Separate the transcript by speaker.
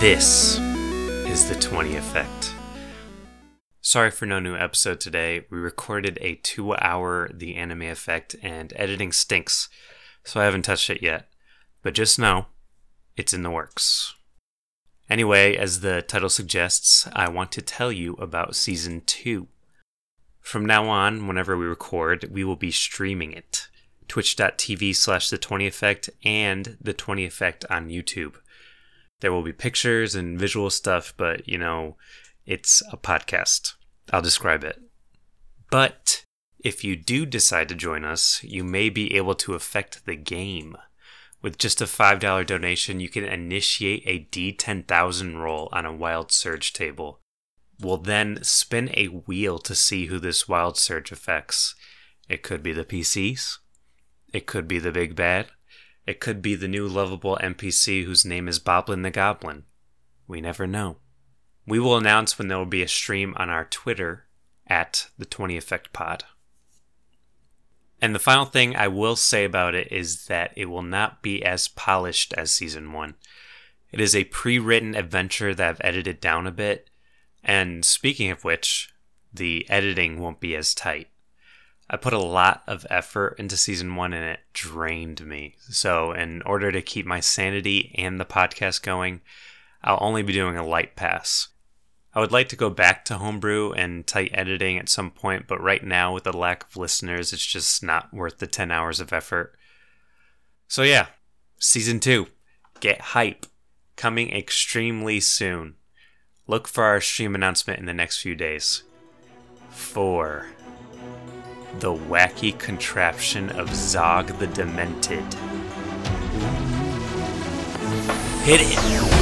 Speaker 1: This is the 20 Effect. Sorry for no new episode today. We recorded a two hour The Anime Effect, and editing stinks, so I haven't touched it yet. But just know, it's in the works. Anyway, as the title suggests, I want to tell you about Season 2. From now on, whenever we record, we will be streaming it. Twitch.tv slash The 20 Effect and The 20 Effect on YouTube. There will be pictures and visual stuff, but you know, it's a podcast. I'll describe it. But if you do decide to join us, you may be able to affect the game. With just a $5 donation, you can initiate a D10000 roll on a Wild Surge table. We'll then spin a wheel to see who this Wild Surge affects. It could be the PCs, it could be the Big Bad, it could be the new lovable NPC whose name is Boblin the Goblin. We never know. We will announce when there will be a stream on our Twitter at the 20 Effect Pod. And the final thing I will say about it is that it will not be as polished as season one. It is a pre written adventure that I've edited down a bit. And speaking of which, the editing won't be as tight. I put a lot of effort into season one and it drained me. So, in order to keep my sanity and the podcast going, I'll only be doing a light pass. I would like to go back to homebrew and tight editing at some point, but right now, with the lack of listeners, it's just not worth the 10 hours of effort. So, yeah, season two, get hype, coming extremely soon. Look for our stream announcement in the next few days. Four the wacky contraption of Zog the Demented. Hit it!